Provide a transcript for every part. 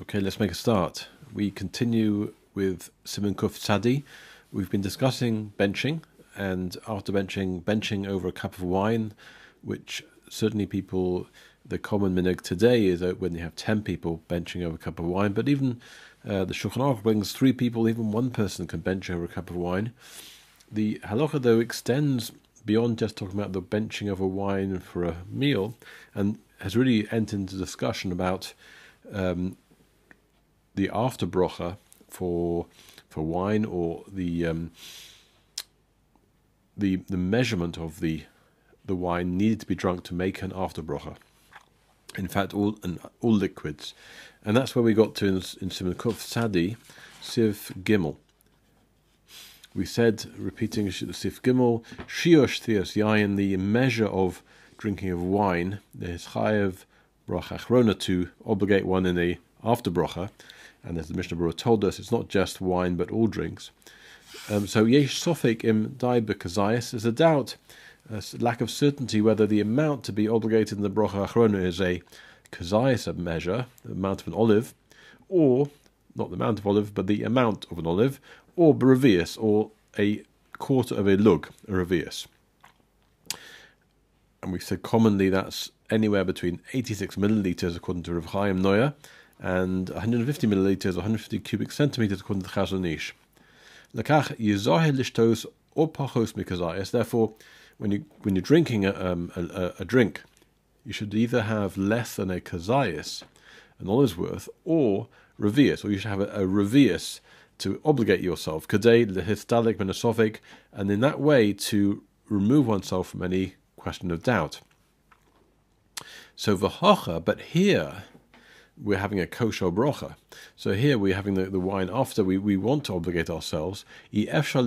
Okay, let's make a start. We continue with Simon Kuf Tzadi. We've been discussing benching, and after benching, benching over a cup of wine, which certainly people, the common minhag today is when you have 10 people benching over a cup of wine, but even uh, the Shulchan Aruch brings three people, even one person can bench over a cup of wine. The halacha, though, extends beyond just talking about the benching a wine for a meal and has really entered into discussion about um, the after brocha for for wine or the um, the the measurement of the the wine needed to be drunk to make an after brocha. In fact, all and all liquids, and that's where we got to in, in Simon Kuf Sadi, Siv Gimel. We said, repeating Sif Gimel, Shiosh Theos Yayin, the measure of drinking of wine, the Chayev Bracha Achrona to obligate one in the after bracha, and as the Mishnah Berurah told us, it's not just wine but all drinks. Um, so yesh sofik im dai bekazayis is a doubt, a lack of certainty whether the amount to be obligated in the bracha achrona is a kazayis a measure, the amount of an olive, or not the amount of olive, but the amount of an olive, or brevius, or a quarter of a lug, a revius. And we said commonly that's anywhere between 86 milliliters according to Rav Chaim Noya and 150 milliliters, 150 cubic centimeters according to Chazon Ish. Lakach yizohe lishtos or pachos mikazayas. Therefore, when you when you're drinking a, um, a, a, drink, you should either have less than a kazayas, an olive's worth, or revius, or you should have a, a revius to obligate yourself, kadei lehistalik menasophic, and in that way to remove oneself from any question of doubt. So v'hocha, but here we're having a kosher brocha. So here we're having the, the wine after we, we want to obligate ourselves. We can't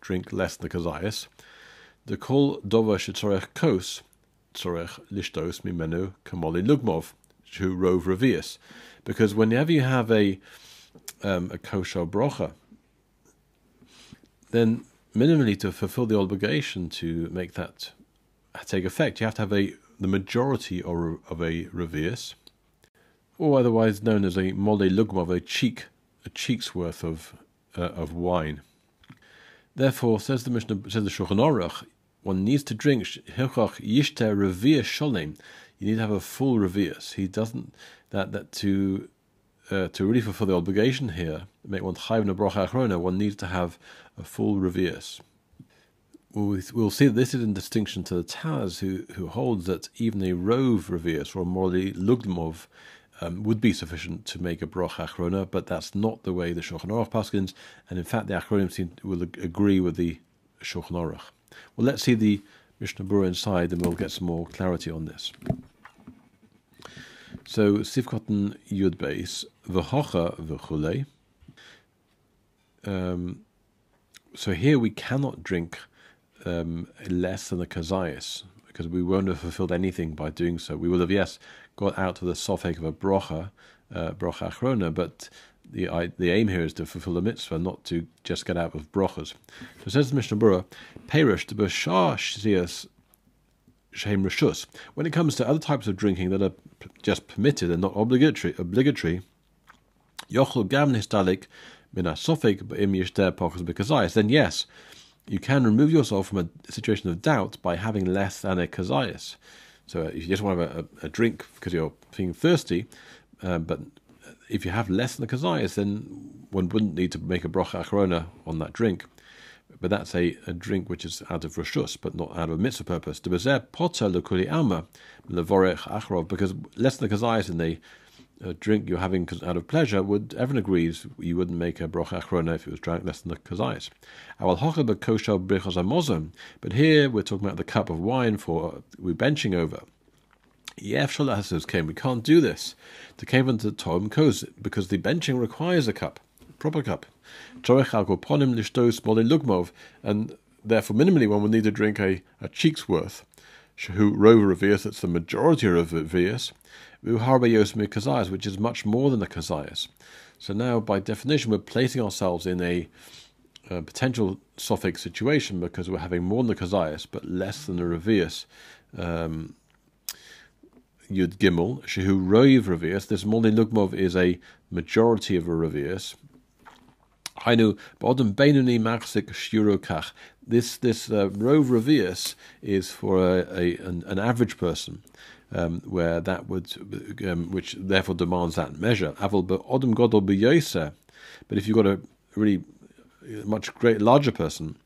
drink less than the kazayas. The kol dover shetzorech kos tzorech lishtos mimenu kamoli lugmov to rove revius. Because whenever you have a um, a kosher brocha, then minimally to fulfill the obligation to make that take effect, you have to have a the majority or of a revius, or otherwise known as a mole lugmov, a cheek, a cheek's worth of uh, of wine. Therefore, says the Mishnah, says the Shulchan Aruch, one needs to drink hilchach yishter revius sholem. You need to have a full revius. He doesn't that that to uh, to really fulfill the obligation here, make one chayv bracha achrona, one needs to have a full revius. We'll, see that this is in distinction to the Taz, who, who holds that even a rove revius or a morally lugdmov um, would be sufficient to make a bracha achrona, but that's not the way the Shulchan Aruch paskins, and in fact the achronim seem will agree with the Shulchan Aruch. Well, let's see the Mishnah Berurah inside, and we'll get some more clarity on this. So Sivkotten Yud Beis V'hocha V'chulei. Um, so here we cannot drink um, less than the kazayas because we won't have fulfilled anything by doing so. We will have yes got out to the sofek of a brocha, uh, brocha achrona, but the I, the aim here is to fulfill the mitzvah, not to just get out of brochas. So says the Mishnah Berurah, b'shah shias shem rishus. When it comes to other types of drinking that are just permitted and not obligatory, obligatory, yochel gam nistalik min sofek b'im yishter pochas b'kazayas. Then yes, you can remove yourself from a situation of doubt by having less than a kazayas. So if you just want to have a, a drink because you're feeling thirsty, uh, but if you have less than a kazayas, then one wouldn't need to make a brocha achrona on that drink. But that's a, a drink which is out of rishus, but not out of a mitzvah purpose. Because less than a kazayas in the a drink you're having out of pleasure, would everyone agrees you wouldn't make a brocha achrona if it was drank less than the kazayis. But here we're talking about the cup of wine for we're benching over. came. We can't do this. The came into tom kos because the benching requires a cup, proper cup. And therefore, minimally, one would need to drink a, a cheek's worth. Shahu rover revius, that's the majority of revius which is much more than the kazayas. So now, by definition, we're placing ourselves in a, a potential sophic situation because we're having more than the kazayas, but less than the revius. Um, Yud Gimel, Shehu Roiv Revius. This Molde Lugmov is a majority of a Revius. Hainu Bodem Benuni Machsik Shuro Kach. This this uh, Rove Revius is for a, a an, an average person. Um, where that would, um, which therefore demands that measure. But if you've got a really much great larger person,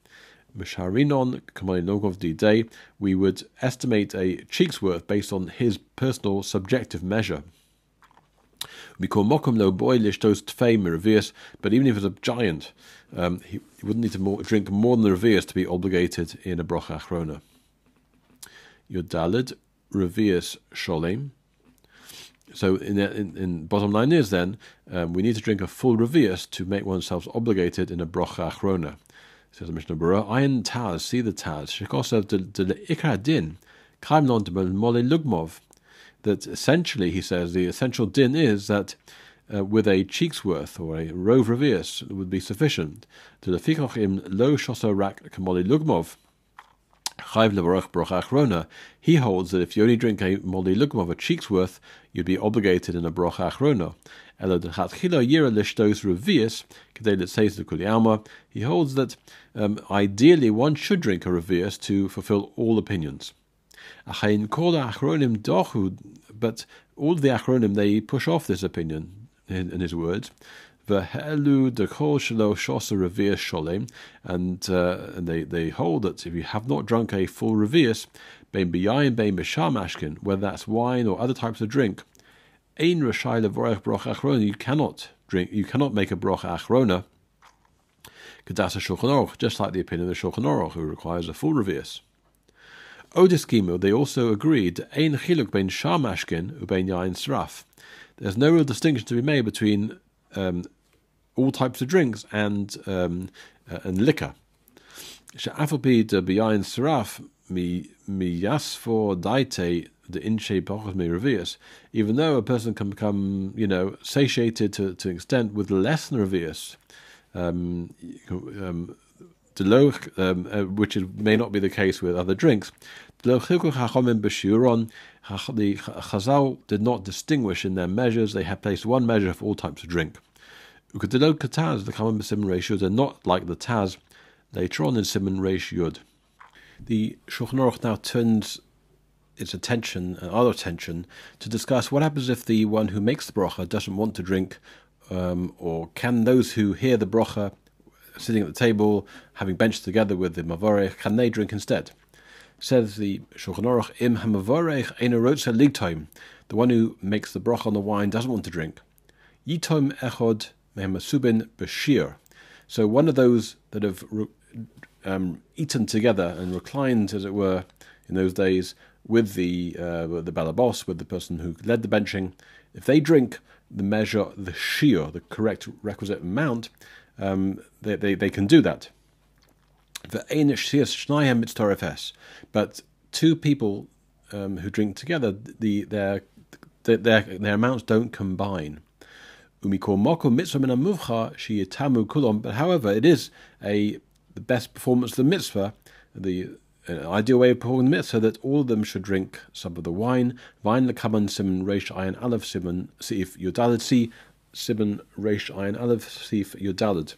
day, we would estimate a cheek's worth based on his personal subjective measure. We call Mokum tfei revius, but even if it's a giant, um, he, he, wouldn't need to more, drink more than the revius to be obligated in a brocha achrona. Yodalid revius sholem. So in, in, in, bottom line is then um, we need to drink a full revius to make oneself obligated in a brocha achrona. Says the Mishnah Berurah, Ayin Taz, see the Taz, Shekosav de Ikra Din, Kaim non Mole Lugmov. That essentially, he says, the essential din is that uh, with a cheek's worth or a rove revius would be sufficient. To the fikoch im lo shoso rak kamoli lugmov. He holds that if you only drink a moli of a cheek's worth, you'd be obligated in a brocha achrona. Yira He holds that um, ideally one should drink a revius to fulfill all opinions. Achronim but all the achronim they push off this opinion in, in his words. De kol shelo shosa revius sholem, and uh, and they, they hold that if you have not drunk a full revius, bein biyayin bein whether that's wine or other types of drink, Ein rashai levorech brocha achrona. You cannot drink. You cannot make a brocha achrona. Kedasa Shulchan just like the opinion of the Shulchan who requires a full revius. Odis they also agreed, Ein chiluk bein shamashkin ubein yain sraf. There's no real distinction to be made between um, all types of drinks and um, uh, and liquor. The inche me revius, even though a person can become, you know, satiated to, to an extent with less than revius, um, um, um, uh, which is, may not be the case with other drinks. The Chazal did not distinguish in their measures, they had placed one measure for all types of drink. The common Simon ratios are not like the Taz later on in Simon ratio. The Shulchan Aruch now turns its attention, uh, our attention, to discuss what happens if the one who makes the bracha doesn't want to drink, um, or can those who hear the bracha sitting at the table, having benched together with the mavorech, can they drink instead? Says the Shulchan Im hamavorech enerotza ligtoim, the one who makes the bracha on the wine doesn't want to drink. Yitom echod mehamasubin bashir. So one of those that have um, eaten together and reclined, as it were, in those days with the uh, the balabos, with the person who led the benching, if they drink the measure, the shiur, the correct requisite amount, um, they, they, they can do that. But two people um, who drink together, the their their their amounts don't combine. But however, it is a the best performance of the mitzvah, the an ideal way of performing the mitzvah that all of them should drink some of the wine. Vine lekaman simon reish ayin aleph simon sif yudalid si simon reish ayin aleph sif yudalid.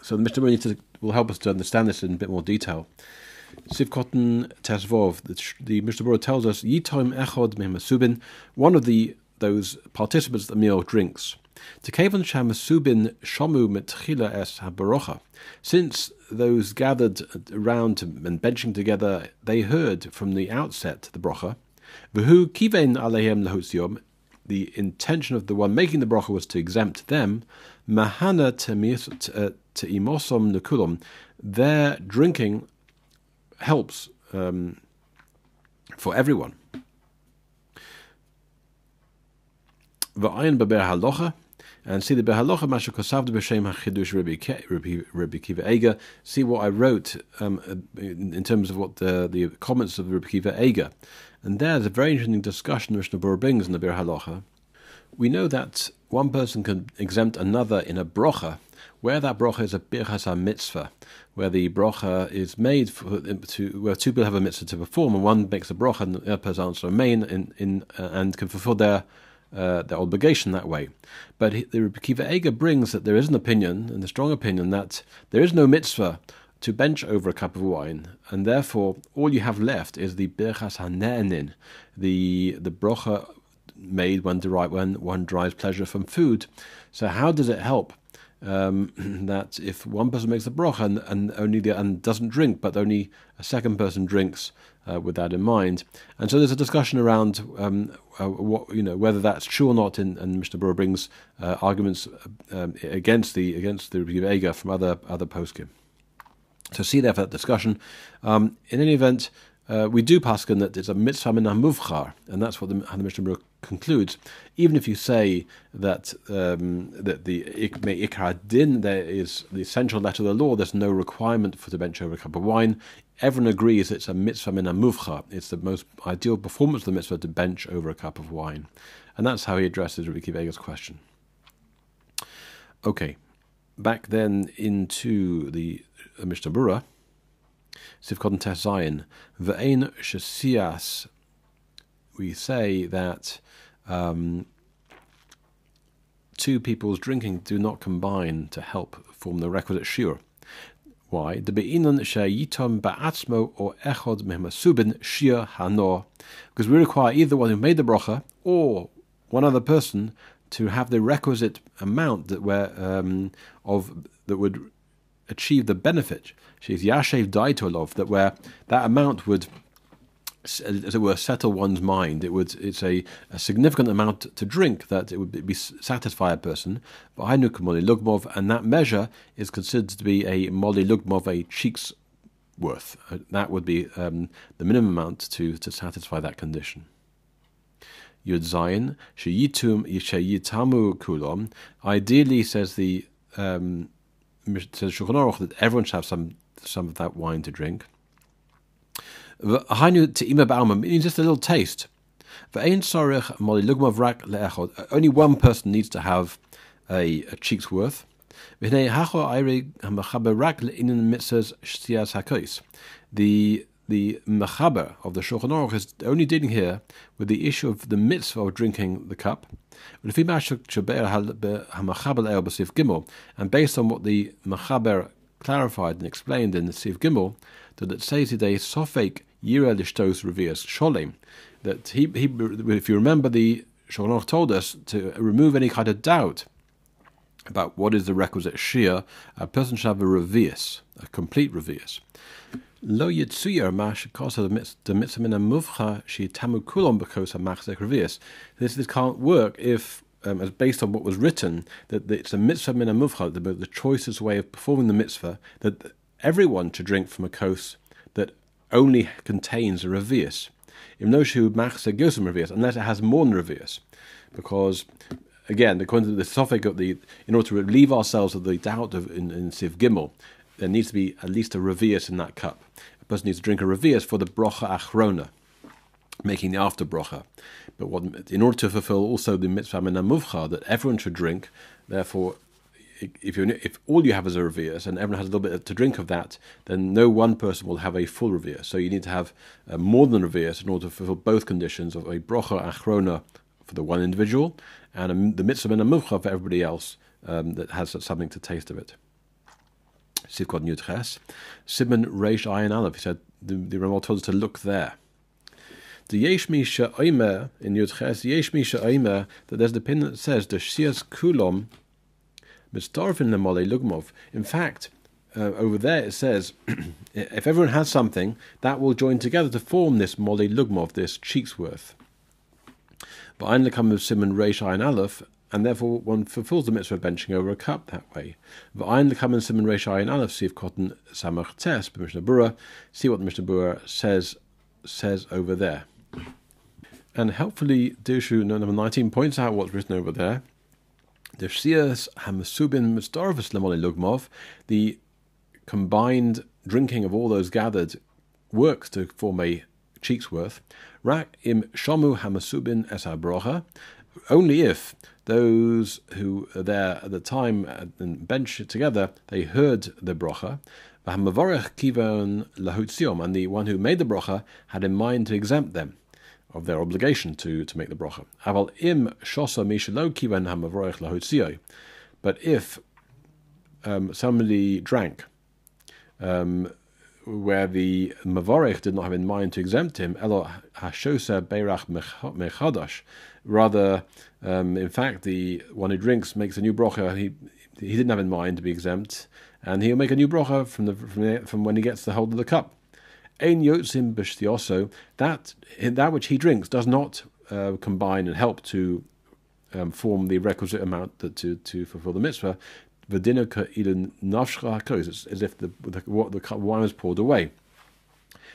So the Mishnah will help us to understand this in a bit more detail. Sivkotten Tesvov, the, the Mishnah tells us, Yitom Echod Memasubin, one of the those participants at the meal drinks. Tekevon Shamasubin Shomu Metchila Es Habarocha. Since those gathered around and benching together, they heard from the outset the brocha, V'hu kiven alehem lahusiom. The intention of the one making the bracha was to exempt them. Mahana nukulum. Their drinking helps um, for everyone. V'ayin beber halocha and see the Behalocha Masha Kosavd B'Shem HaChidush Rabbi Akiva Eger. See what I wrote um, in terms of what the, the comments of the Rabbi Akiva Eger. And there's a very interesting discussion Mishnah Berurah brings in the Behalocha. We know that one person can exempt another in a brocha, where that brocha is a birchas mitzvah, where the brocha is made for, to where two people have a mitzvah to perform, and one makes a brocha and the other person answers remain in, in uh, and can fulfill their uh, their obligation that way. But he, the Akiva Eger brings that there is an opinion, and a strong opinion, that there is no mitzvah to bench over a cup of wine, and therefore all you have left is the birchas hane'enin, the the brocha made when derive, when one derives pleasure from food. So how does it help um, that if one person makes the brocha and, and only the and doesn't drink, but only a second person drinks uh, with that in mind, and so there's a discussion around um, uh, what you know whether that's true or not. And Mishnah Berurah brings uh, arguments um, against the against the review Ega from other other poskim. So see there for that discussion. Um, in any event, uh, we do paskin that it's a mitzvah min muvchar, and that's what the, the Mishnah concludes. Even if you say that um, that the ikar din there is the essential letter of the law, there's no requirement for to bench over a cup of wine. Everyone agrees it's a mitzvah min muvchar. It's the most ideal performance of the mitzvah to bench over a cup of wine, and that's how he addresses Rabbi Kiva question. Okay, back then into the uh, Mishnah Berurah. Sivkot Tes Zayin, Ve'ein Shesias, we say that um, two people's drinking do not combine to help form the requisite shiur. Why? The be'inon sheyitom ba'atzmo or echod mehmasubin shiur hanor. Because we require either one who made the bracha or one other person to have the requisite amount that were um, of that would achieve the benefit. She's Yashev Daitolov, that where that amount would as it were, settle one's mind. It would it's a, a significant amount to drink that it would be satisfy a person. But I Moli Lugmov, and that measure is considered to be a Moli Lugmov, a cheek's worth. Uh, that would be um, the minimum amount to, to satisfy that condition. Yud Zayin, Sheyitum Yitamu Kulom. Ideally, says the um, says Shulchan Aruch that everyone should have some some of that wine to drink. Only just a little taste. Only one person needs to have a, a cheek's worth. The the mechaber of the Shulchan Aruch is only dealing here with the issue of the mitzvah of drinking the cup. And based on what the mechaber clarified and explained in the Siv Gimel, that it says today sofek lishtos revias sholim, that he, he if you remember the Shulchan told us to remove any kind of doubt about what is the requisite shia, a person should have a revius, a complete revius. Lo yitsuyer mash kosa the mitzvah muvcha she tamu kulon bekosa machzek revius. This this can't work if um, as based on what was written, that, it's a mitzvah min muvcha, the, the choicest way of performing the mitzvah, that everyone should drink from a kos that only contains a revius. unless it has more than revius. Because, again, according to the Sophic of the, in order to relieve ourselves of the doubt of in, in Siv Gimel, there needs to be at least a revius in that cup. A person needs to drink a revius for the brocha achrona, making the after brocha. But what, in order to fulfill also the mitzvah menamuvcha that everyone should drink, therefore if you if all you have is a revius and everyone has a little bit to drink of that, then no one person will have a full revius. So you need to have uh, more than a revius in order to fulfill both conditions of a brocha achrona for the one individual and a, the mitzvah and a mucha for everybody else um, that has something to taste of it. Sivkot Nutches, Simon Reish Ayin Aleph. He said the, the Ramal told us to look there. The Yesh Misha Oimer in Yudches, Yesh Misha Oimer, that there's the pin that says the Shias Kulom Mistarfin Lemole Lugmov. In fact, uh, over there it says, if everyone has something, that will join together to form this Molly Lugmov, this cheek's worth. But Ein Lekam of Simon Reish Ein Aleph, and therefore one fulfills the mitzvah of benching over a cup that way. V'ayin Lekam and Simon Reish Ein Aleph, see if Cotton Samach Tes, Mishnah Berurah, see what the Mishnah Berurah says, says over there. And helpfully, Dirshu number 19 points out what's written over there. The the combined drinking of all those gathered works to form a cheek's worth. Rak im Shamu Hamasubin es Abrocha, only if those who are there at the time and bench together, they heard the brocha, and the one who made the brocha had in mind to exempt them of their obligation to, to make the brocha. But if um, somebody drank um, where the Mavorech did not have in mind to exempt him, Elo Hashosa Beirach Mechadash. Rather, um, in fact, the one who drinks makes a new brocha. He he didn't have in mind to be exempt, and he'll make a new brocha from the from, the, from when he gets the hold of the cup. Ein yotzim b'shtioso. That that which he drinks does not uh, combine and help to um, form the requisite amount that to to fulfill the mitzvah. It's as if the, the, what the wine was poured away.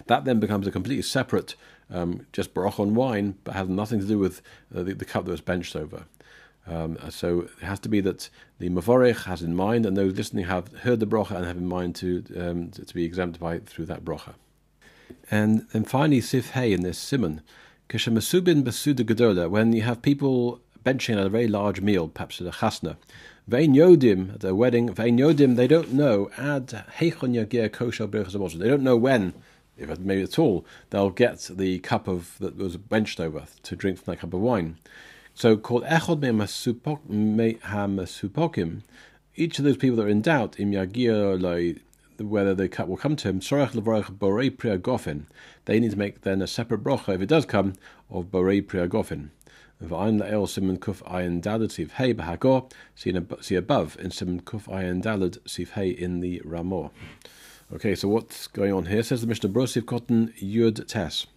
That then becomes a completely separate, um, just baruch on wine, but has nothing to do with uh, the, the, cup that was benched over. Um, so it has to be that the mavorech has in mind, and those listening have heard the bracha and have in mind to um, to, to, be exempt by through that bracha. And then finally, sif Hay in this simon, kashamasubin basuda gedola, when you have people benching at a very large meal, perhaps at a chasna, Veinyodim at a wedding, Veinyodim, they don't know, ad Heichon Yagir Kosher They don't know when, if maybe at all, they'll get the cup of that was benched over to drink from that cup of wine. So called Echod Mehasupokim, each of those people that are in doubt, Im Yagir whether the cup will come to him, they need to make then a separate brocha, if it does come, of Borei Priya Goffin. Kuf. See above in siman kuf ayin dalad sif hey in the ramor. Okay, so what's going on here? Says the Mishnah Brosiv Cotton Yud Tes.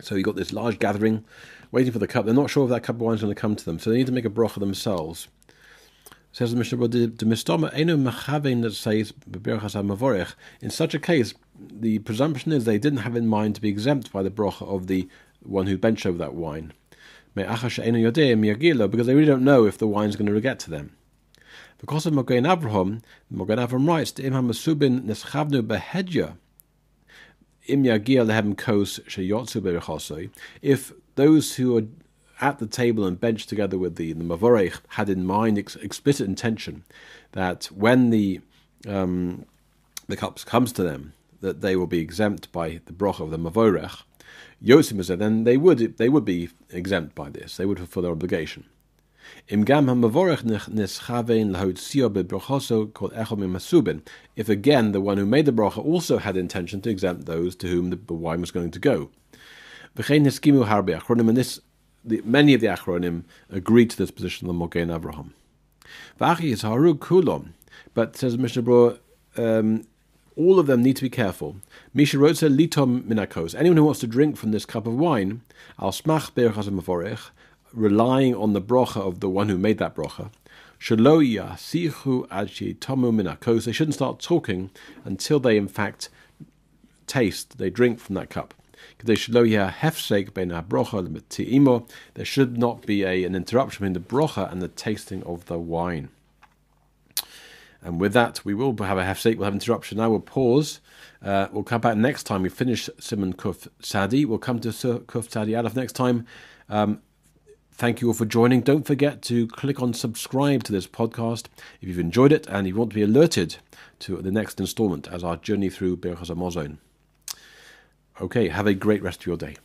So you've got this large gathering, waiting for the cup. They're not sure if that cup of wine is going to come to them, so they need to make a bracha themselves. Says the Mishnah mavorech. In such a case, the presumption is they didn't have in mind to be exempt by the bracha of the one who benched over that wine because they really don't know if the wine is going to get to them. Because of Mogen Avraham, Mogen Avraham writes, Im hamasubin neschavnu behedya, im lehem kos sheyotzu berichosoi. If those who are at the table and bench together with the, the Mavorech had in mind ex- explicit intention that when the um, the cups comes to them, that they will be exempt by the broch of the Mavorech, Yosim said, then they would they would be exempt by this. They would fulfill their obligation. If again the one who made the bracha also had intention to exempt those to whom the wine was going to go. And this, the, many of the Achronim agreed to this position of the Mogen Avraham. But says Mishnah Bro, um, all of them need to be careful. Misha Rotza litom minakos. Anyone who wants to drink from this cup of wine, al smach berchas relying on the brocha of the one who made that brocha, shelo yasichu adshi tomu minakos. They shouldn't start talking until they, in fact, taste, they drink from that cup. There should not be a, an interruption between the brocha and the tasting of the wine. And with that, we will have a hefsek, we'll have an interruption now, we'll pause. Uh, we'll come back next time. We finish Simon Kuf Sadi. We'll come to Kuf Sadi Aleph next time. Um, thank you all for joining. Don't forget to click on subscribe to this podcast if you've enjoyed it and you want to be alerted to the next installment as our journey through Birchas Hamazon. Okay, have a great rest of your day.